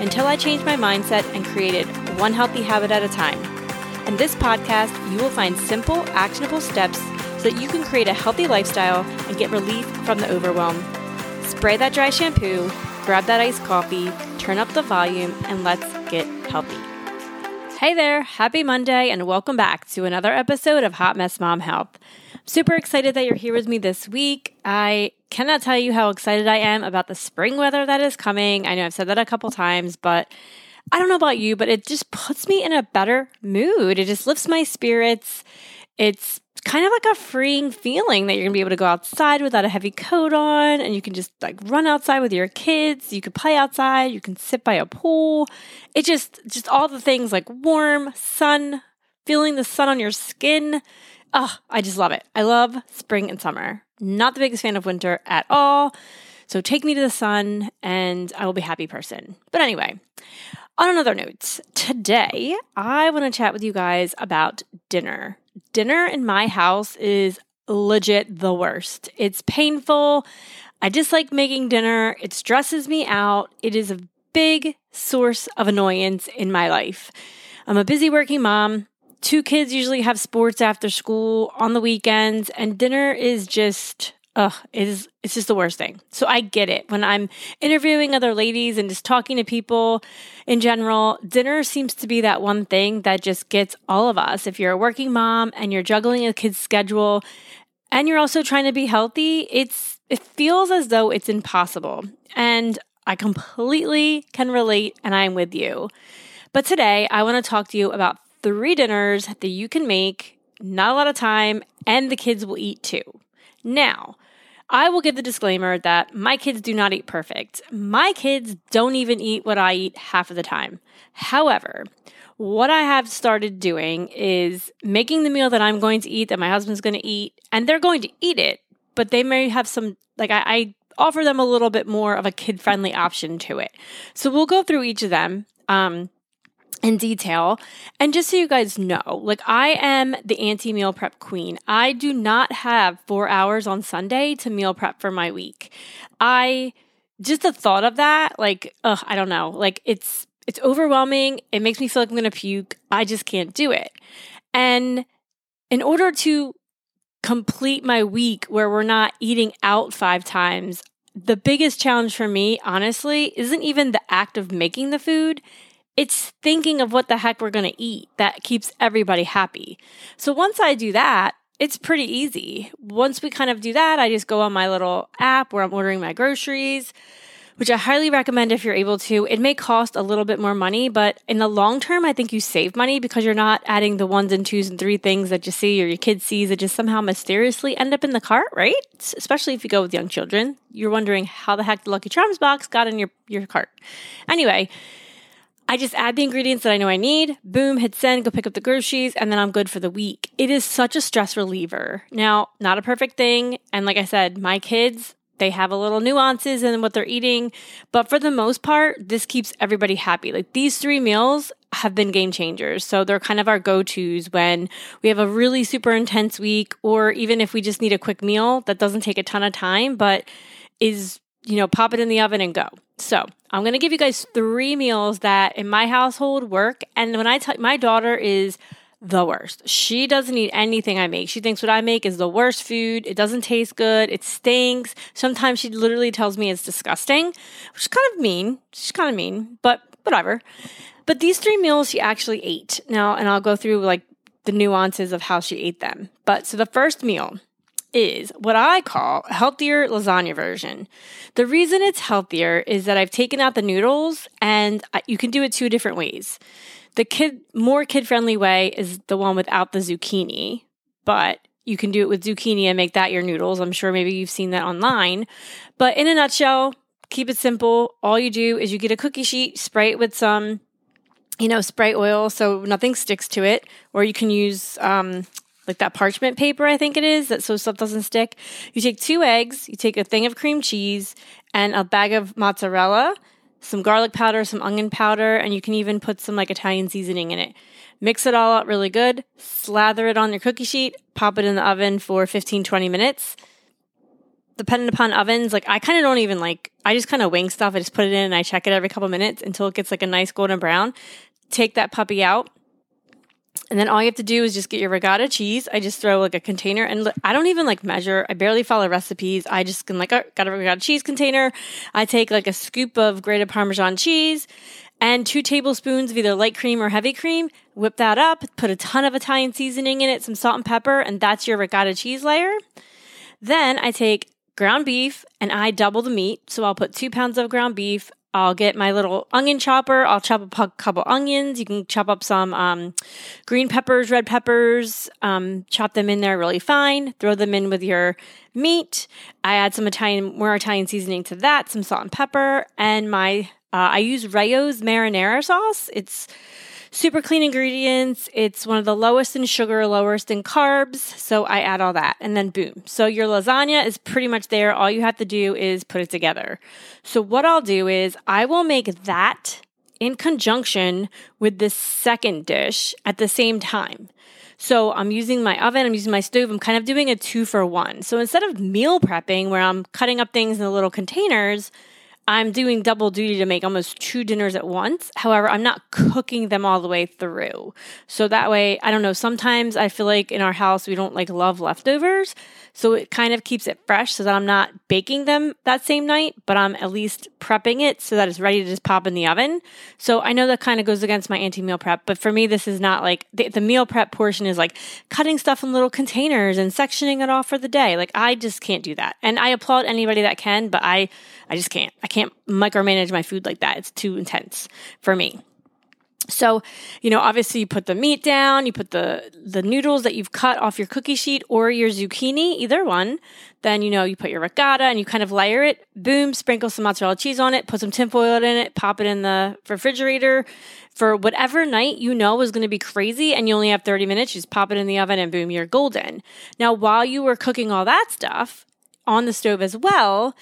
until I changed my mindset and created one healthy habit at a time. In this podcast, you will find simple, actionable steps so that you can create a healthy lifestyle and get relief from the overwhelm. Spray that dry shampoo, grab that iced coffee, turn up the volume, and let's get healthy. Hey there, happy Monday, and welcome back to another episode of Hot Mess Mom Health. Super excited that you're here with me this week. I cannot tell you how excited I am about the spring weather that is coming. I know I've said that a couple times, but I don't know about you, but it just puts me in a better mood. It just lifts my spirits. It's kind of like a freeing feeling that you're gonna be able to go outside without a heavy coat on and you can just like run outside with your kids. You can play outside, you can sit by a pool. It just, just all the things like warm, sun, feeling the sun on your skin. Oh, I just love it. I love spring and summer. Not the biggest fan of winter at all. So take me to the sun and I will be a happy person. But anyway, on another note, today I want to chat with you guys about dinner dinner in my house is legit the worst. It's painful. I dislike making dinner. It stresses me out. It is a big source of annoyance in my life. I'm a busy working mom. Two kids usually have sports after school on the weekends, and dinner is just Ugh, it is it's just the worst thing. So I get it. When I'm interviewing other ladies and just talking to people in general, dinner seems to be that one thing that just gets all of us. If you're a working mom and you're juggling a kid's schedule and you're also trying to be healthy, it's it feels as though it's impossible. And I completely can relate and I'm with you. But today I want to talk to you about three dinners that you can make, not a lot of time, and the kids will eat too. Now, I will give the disclaimer that my kids do not eat perfect. My kids don't even eat what I eat half of the time. However, what I have started doing is making the meal that I'm going to eat, that my husband's going to eat, and they're going to eat it, but they may have some, like, I, I offer them a little bit more of a kid friendly option to it. So we'll go through each of them. Um, in detail. And just so you guys know, like I am the anti meal prep queen. I do not have four hours on Sunday to meal prep for my week. I just the thought of that, like, ugh, I don't know, like it's it's overwhelming. It makes me feel like I'm gonna puke. I just can't do it. And in order to complete my week where we're not eating out five times, the biggest challenge for me, honestly, isn't even the act of making the food it's thinking of what the heck we're going to eat that keeps everybody happy. So once I do that, it's pretty easy. Once we kind of do that, I just go on my little app where I'm ordering my groceries, which I highly recommend if you're able to. It may cost a little bit more money, but in the long term, I think you save money because you're not adding the ones and twos and three things that you see or your kid sees that just somehow mysteriously end up in the cart, right? Especially if you go with young children. You're wondering how the heck the Lucky Charms box got in your, your cart. Anyway, I just add the ingredients that I know I need, boom, hit send, go pick up the groceries, and then I'm good for the week. It is such a stress reliever. Now, not a perfect thing. And like I said, my kids, they have a little nuances in what they're eating. But for the most part, this keeps everybody happy. Like these three meals have been game changers. So they're kind of our go tos when we have a really super intense week, or even if we just need a quick meal that doesn't take a ton of time, but is you know, pop it in the oven and go. So I'm going to give you guys three meals that in my household work. And when I tell my daughter is the worst. She doesn't eat anything I make. She thinks what I make is the worst food. It doesn't taste good. It stinks. Sometimes she literally tells me it's disgusting, which is kind of mean. She's kind of mean, but whatever. But these three meals she actually ate. Now, and I'll go through like the nuances of how she ate them. But so the first meal is what I call healthier lasagna version. The reason it's healthier is that I've taken out the noodles and you can do it two different ways. The kid more kid friendly way is the one without the zucchini, but you can do it with zucchini and make that your noodles. I'm sure maybe you've seen that online. But in a nutshell, keep it simple. All you do is you get a cookie sheet, spray it with some you know, spray oil so nothing sticks to it, or you can use um, like that parchment paper, I think it is, that so stuff doesn't stick. You take two eggs, you take a thing of cream cheese, and a bag of mozzarella, some garlic powder, some onion powder, and you can even put some like Italian seasoning in it. Mix it all up really good, slather it on your cookie sheet, pop it in the oven for 15, 20 minutes. Depending upon ovens, like I kind of don't even like, I just kind of wing stuff. I just put it in and I check it every couple minutes until it gets like a nice golden brown. Take that puppy out, and then all you have to do is just get your ricotta cheese. I just throw like a container and I don't even like measure. I barely follow recipes. I just can like, oh, got a ricotta cheese container. I take like a scoop of grated Parmesan cheese and two tablespoons of either light cream or heavy cream. Whip that up, put a ton of Italian seasoning in it, some salt and pepper, and that's your ricotta cheese layer. Then I take ground beef and I double the meat. So I'll put two pounds of ground beef, I'll get my little onion chopper. I'll chop up a couple onions. You can chop up some um, green peppers, red peppers, um, chop them in there really fine. Throw them in with your meat. I add some Italian, more Italian seasoning to that, some salt and pepper, and my uh, I use Rao's marinara sauce. It's super clean ingredients. It's one of the lowest in sugar, lowest in carbs. So I add all that and then boom. So your lasagna is pretty much there. All you have to do is put it together. So what I'll do is I will make that in conjunction with the second dish at the same time. So I'm using my oven, I'm using my stove, I'm kind of doing a two for one. So instead of meal prepping where I'm cutting up things in the little containers, I'm doing double duty to make almost two dinners at once. However, I'm not cooking them all the way through. So that way, I don't know, sometimes I feel like in our house we don't like love leftovers. So it kind of keeps it fresh so that I'm not baking them that same night, but I'm at least prepping it so that it's ready to just pop in the oven. So I know that kind of goes against my anti meal prep, but for me, this is not like the, the meal prep portion is like cutting stuff in little containers and sectioning it off for the day. Like I just can't do that. And I applaud anybody that can, but I, I just can't. I can't micromanage my food like that. It's too intense for me. So, you know, obviously you put the meat down, you put the the noodles that you've cut off your cookie sheet or your zucchini, either one. Then, you know, you put your ricotta and you kind of layer it. Boom, sprinkle some mozzarella cheese on it, put some tinfoil in it, pop it in the refrigerator for whatever night you know is going to be crazy and you only have 30 minutes, you just pop it in the oven and boom, you're golden. Now, while you were cooking all that stuff on the stove as well,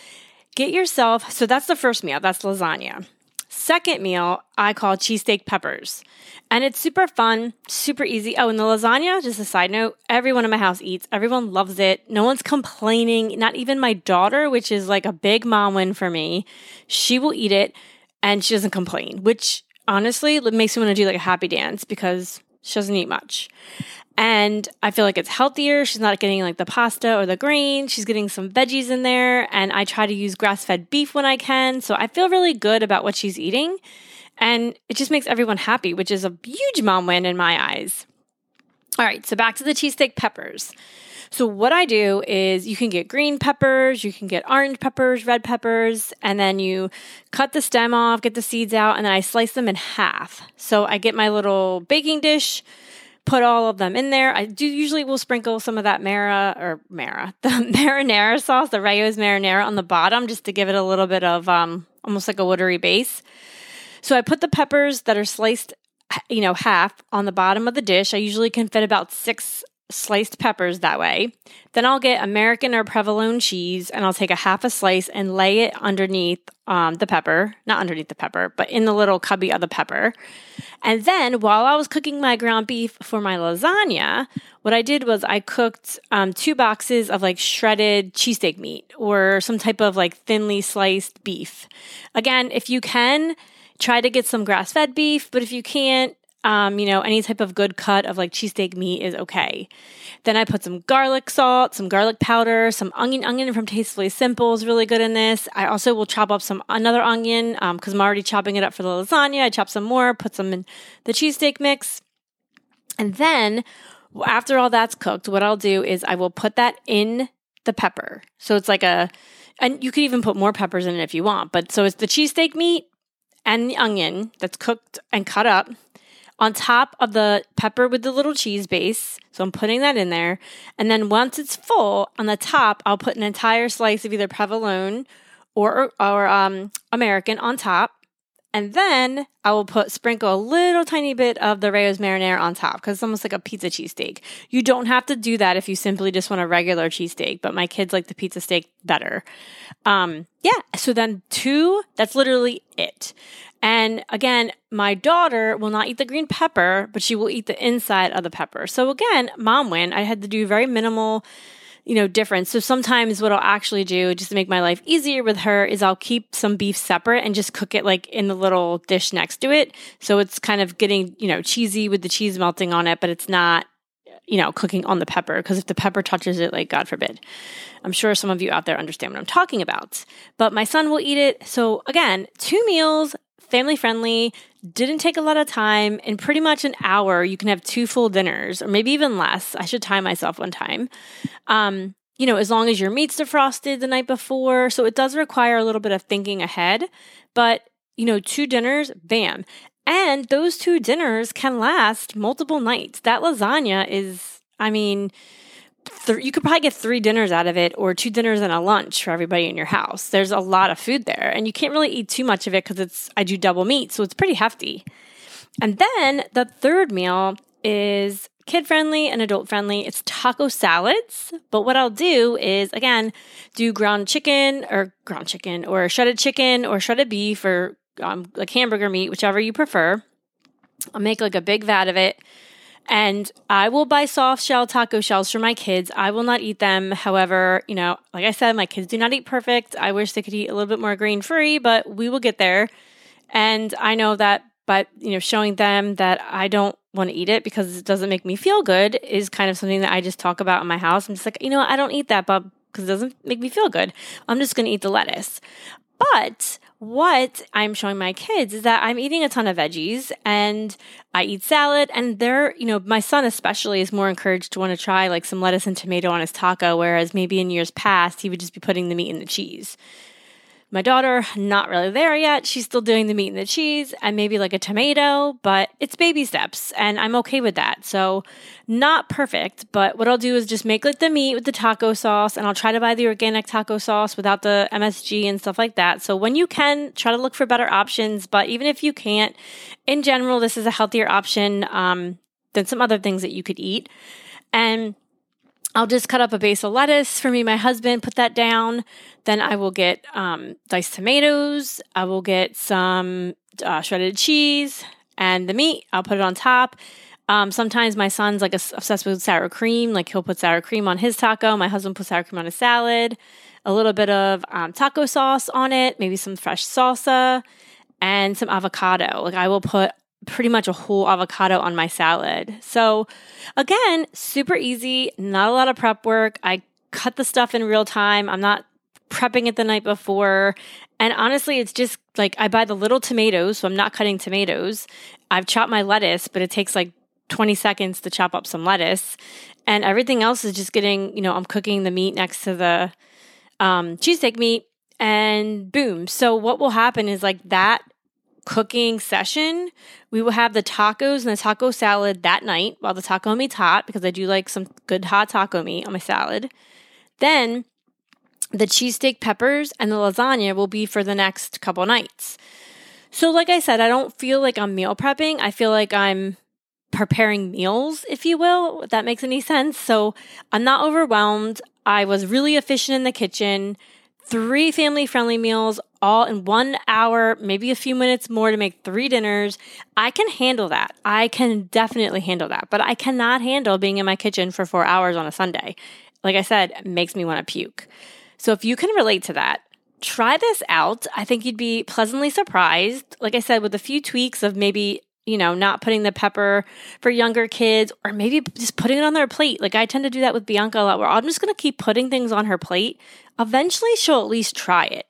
get yourself so that's the first meal, that's lasagna. Second meal, I call cheesesteak peppers. And it's super fun, super easy. Oh, and the lasagna, just a side note, everyone in my house eats. Everyone loves it. No one's complaining, not even my daughter, which is like a big mom win for me. She will eat it and she doesn't complain, which honestly makes me want to do like a happy dance because she doesn't eat much. And I feel like it's healthier. She's not getting like the pasta or the grain. She's getting some veggies in there. And I try to use grass fed beef when I can. So I feel really good about what she's eating. And it just makes everyone happy, which is a huge mom win in my eyes. All right, so back to the cheesesteak peppers. So, what I do is you can get green peppers, you can get orange peppers, red peppers, and then you cut the stem off, get the seeds out, and then I slice them in half. So, I get my little baking dish put all of them in there. I do usually will sprinkle some of that Mara or Mara, the marinara sauce, the Rao's marinara on the bottom just to give it a little bit of um, almost like a watery base. So I put the peppers that are sliced, you know, half on the bottom of the dish. I usually can fit about six sliced peppers that way. Then I'll get American or provolone cheese and I'll take a half a slice and lay it underneath um, the pepper, not underneath the pepper, but in the little cubby of the pepper. And then while I was cooking my ground beef for my lasagna, what I did was I cooked um, two boxes of like shredded cheesesteak meat or some type of like thinly sliced beef. Again, if you can, try to get some grass fed beef, but if you can't, Um, you know, any type of good cut of like cheesesteak meat is okay. Then I put some garlic salt, some garlic powder, some onion. Onion from Tastefully Simple is really good in this. I also will chop up some another onion because um, I'm already chopping it up for the lasagna. I chop some more, put some in the cheesesteak mix. And then after all that's cooked, what I'll do is I will put that in the pepper. So it's like a, and you could even put more peppers in it if you want. But so it's the cheesesteak meat and the onion that's cooked and cut up on top of the pepper with the little cheese base. So I'm putting that in there. And then once it's full, on the top, I'll put an entire slice of either provolone or, or um, American on top. And then I will put sprinkle a little tiny bit of the Rao's marinara on top because it's almost like a pizza cheesesteak. You don't have to do that if you simply just want a regular cheesesteak, but my kids like the pizza steak better. Um, yeah, so then two, that's literally it. And again, my daughter will not eat the green pepper, but she will eat the inside of the pepper. So again, mom win. I had to do very minimal you know, difference. So sometimes what I'll actually do just to make my life easier with her is I'll keep some beef separate and just cook it like in the little dish next to it. So it's kind of getting, you know, cheesy with the cheese melting on it, but it's not, you know, cooking on the pepper because if the pepper touches it, like God forbid. I'm sure some of you out there understand what I'm talking about. But my son will eat it. So again, two meals, family friendly, didn't take a lot of time. In pretty much an hour, you can have two full dinners, or maybe even less. I should time myself one time. Um, you know, as long as your meat's defrosted the night before. So it does require a little bit of thinking ahead. But, you know, two dinners, bam. And those two dinners can last multiple nights. That lasagna is, I mean, th- you could probably get three dinners out of it or two dinners and a lunch for everybody in your house. There's a lot of food there and you can't really eat too much of it because it's, I do double meat. So it's pretty hefty. And then the third meal is kid friendly and adult friendly. It's taco salads. But what I'll do is, again, do ground chicken or ground chicken or shredded chicken or shredded beef or um, like hamburger meat, whichever you prefer. I'll make like a big vat of it and I will buy soft shell taco shells for my kids. I will not eat them. However, you know, like I said, my kids do not eat perfect. I wish they could eat a little bit more grain free, but we will get there. And I know that but you know showing them that I don't want to eat it because it doesn't make me feel good is kind of something that I just talk about in my house. I'm just like, you know, I don't eat that, but because it doesn't make me feel good. I'm just going to eat the lettuce. But what I'm showing my kids is that I'm eating a ton of veggies and I eat salad and they're, you know, my son especially is more encouraged to want to try like some lettuce and tomato on his taco, whereas maybe in years past he would just be putting the meat in the cheese. My daughter, not really there yet. She's still doing the meat and the cheese and maybe like a tomato, but it's baby steps and I'm okay with that. So, not perfect, but what I'll do is just make like the meat with the taco sauce and I'll try to buy the organic taco sauce without the MSG and stuff like that. So, when you can, try to look for better options. But even if you can't, in general, this is a healthier option um, than some other things that you could eat. And I'll just cut up a basil lettuce for me, my husband, put that down. Then I will get um, diced tomatoes. I will get some uh, shredded cheese and the meat. I'll put it on top. Um, sometimes my son's like obsessed with sour cream. Like he'll put sour cream on his taco. My husband puts sour cream on his salad. A little bit of um, taco sauce on it. Maybe some fresh salsa and some avocado. Like I will put pretty much a whole avocado on my salad. So, again, super easy, not a lot of prep work. I cut the stuff in real time. I'm not prepping it the night before. And honestly, it's just like I buy the little tomatoes, so I'm not cutting tomatoes. I've chopped my lettuce, but it takes like 20 seconds to chop up some lettuce. And everything else is just getting, you know, I'm cooking the meat next to the um, cheesesteak meat and boom. So what will happen is like that cooking session, we will have the tacos and the taco salad that night while the taco meat's hot because I do like some good hot taco meat on my salad. Then the cheesesteak peppers and the lasagna will be for the next couple nights. So, like I said, I don't feel like I'm meal prepping. I feel like I'm preparing meals, if you will, if that makes any sense. So, I'm not overwhelmed. I was really efficient in the kitchen three family friendly meals all in one hour, maybe a few minutes more to make three dinners. I can handle that. I can definitely handle that, but I cannot handle being in my kitchen for four hours on a Sunday. Like I said, makes me want to puke. So if you can relate to that, try this out. I think you'd be pleasantly surprised. Like I said, with a few tweaks of maybe you know, not putting the pepper for younger kids or maybe just putting it on their plate. Like I tend to do that with Bianca a lot where I'm just going to keep putting things on her plate. Eventually she'll at least try it.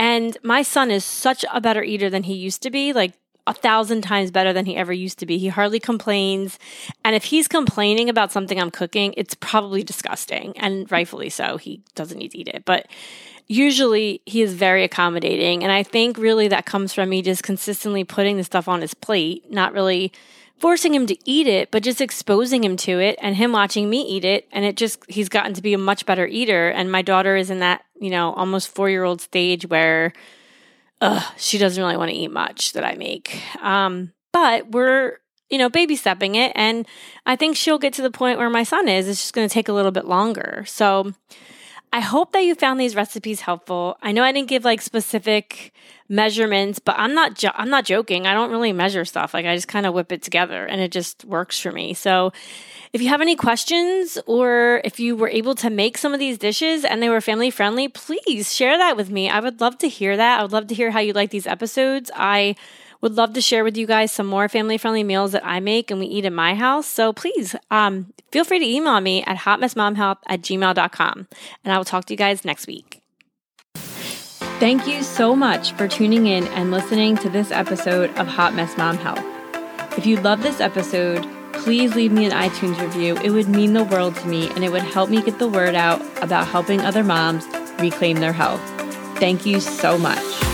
And my son is such a better eater than he used to be. Like a thousand times better than he ever used to be. He hardly complains. And if he's complaining about something I'm cooking, it's probably disgusting and rightfully so. He doesn't need to eat it. But usually he is very accommodating. And I think really that comes from me just consistently putting the stuff on his plate, not really forcing him to eat it, but just exposing him to it and him watching me eat it. And it just, he's gotten to be a much better eater. And my daughter is in that, you know, almost four year old stage where ugh, she doesn't really want to eat much that I make. Um, but we're, you know, baby stepping it. And I think she'll get to the point where my son is. It's just going to take a little bit longer. So I hope that you found these recipes helpful. I know I didn't give like specific measurements, but I'm not jo- I'm not joking. I don't really measure stuff. Like I just kind of whip it together and it just works for me. So if you have any questions or if you were able to make some of these dishes and they were family friendly, please share that with me. I would love to hear that. I would love to hear how you like these episodes. I would love to share with you guys some more family friendly meals that I make and we eat in my house. So please um, feel free to email me at hotmessmomhelp at gmail.com. And I will talk to you guys next week. Thank you so much for tuning in and listening to this episode of Hot Mess Mom Health. If you love this episode, please leave me an iTunes review. It would mean the world to me and it would help me get the word out about helping other moms reclaim their health. Thank you so much.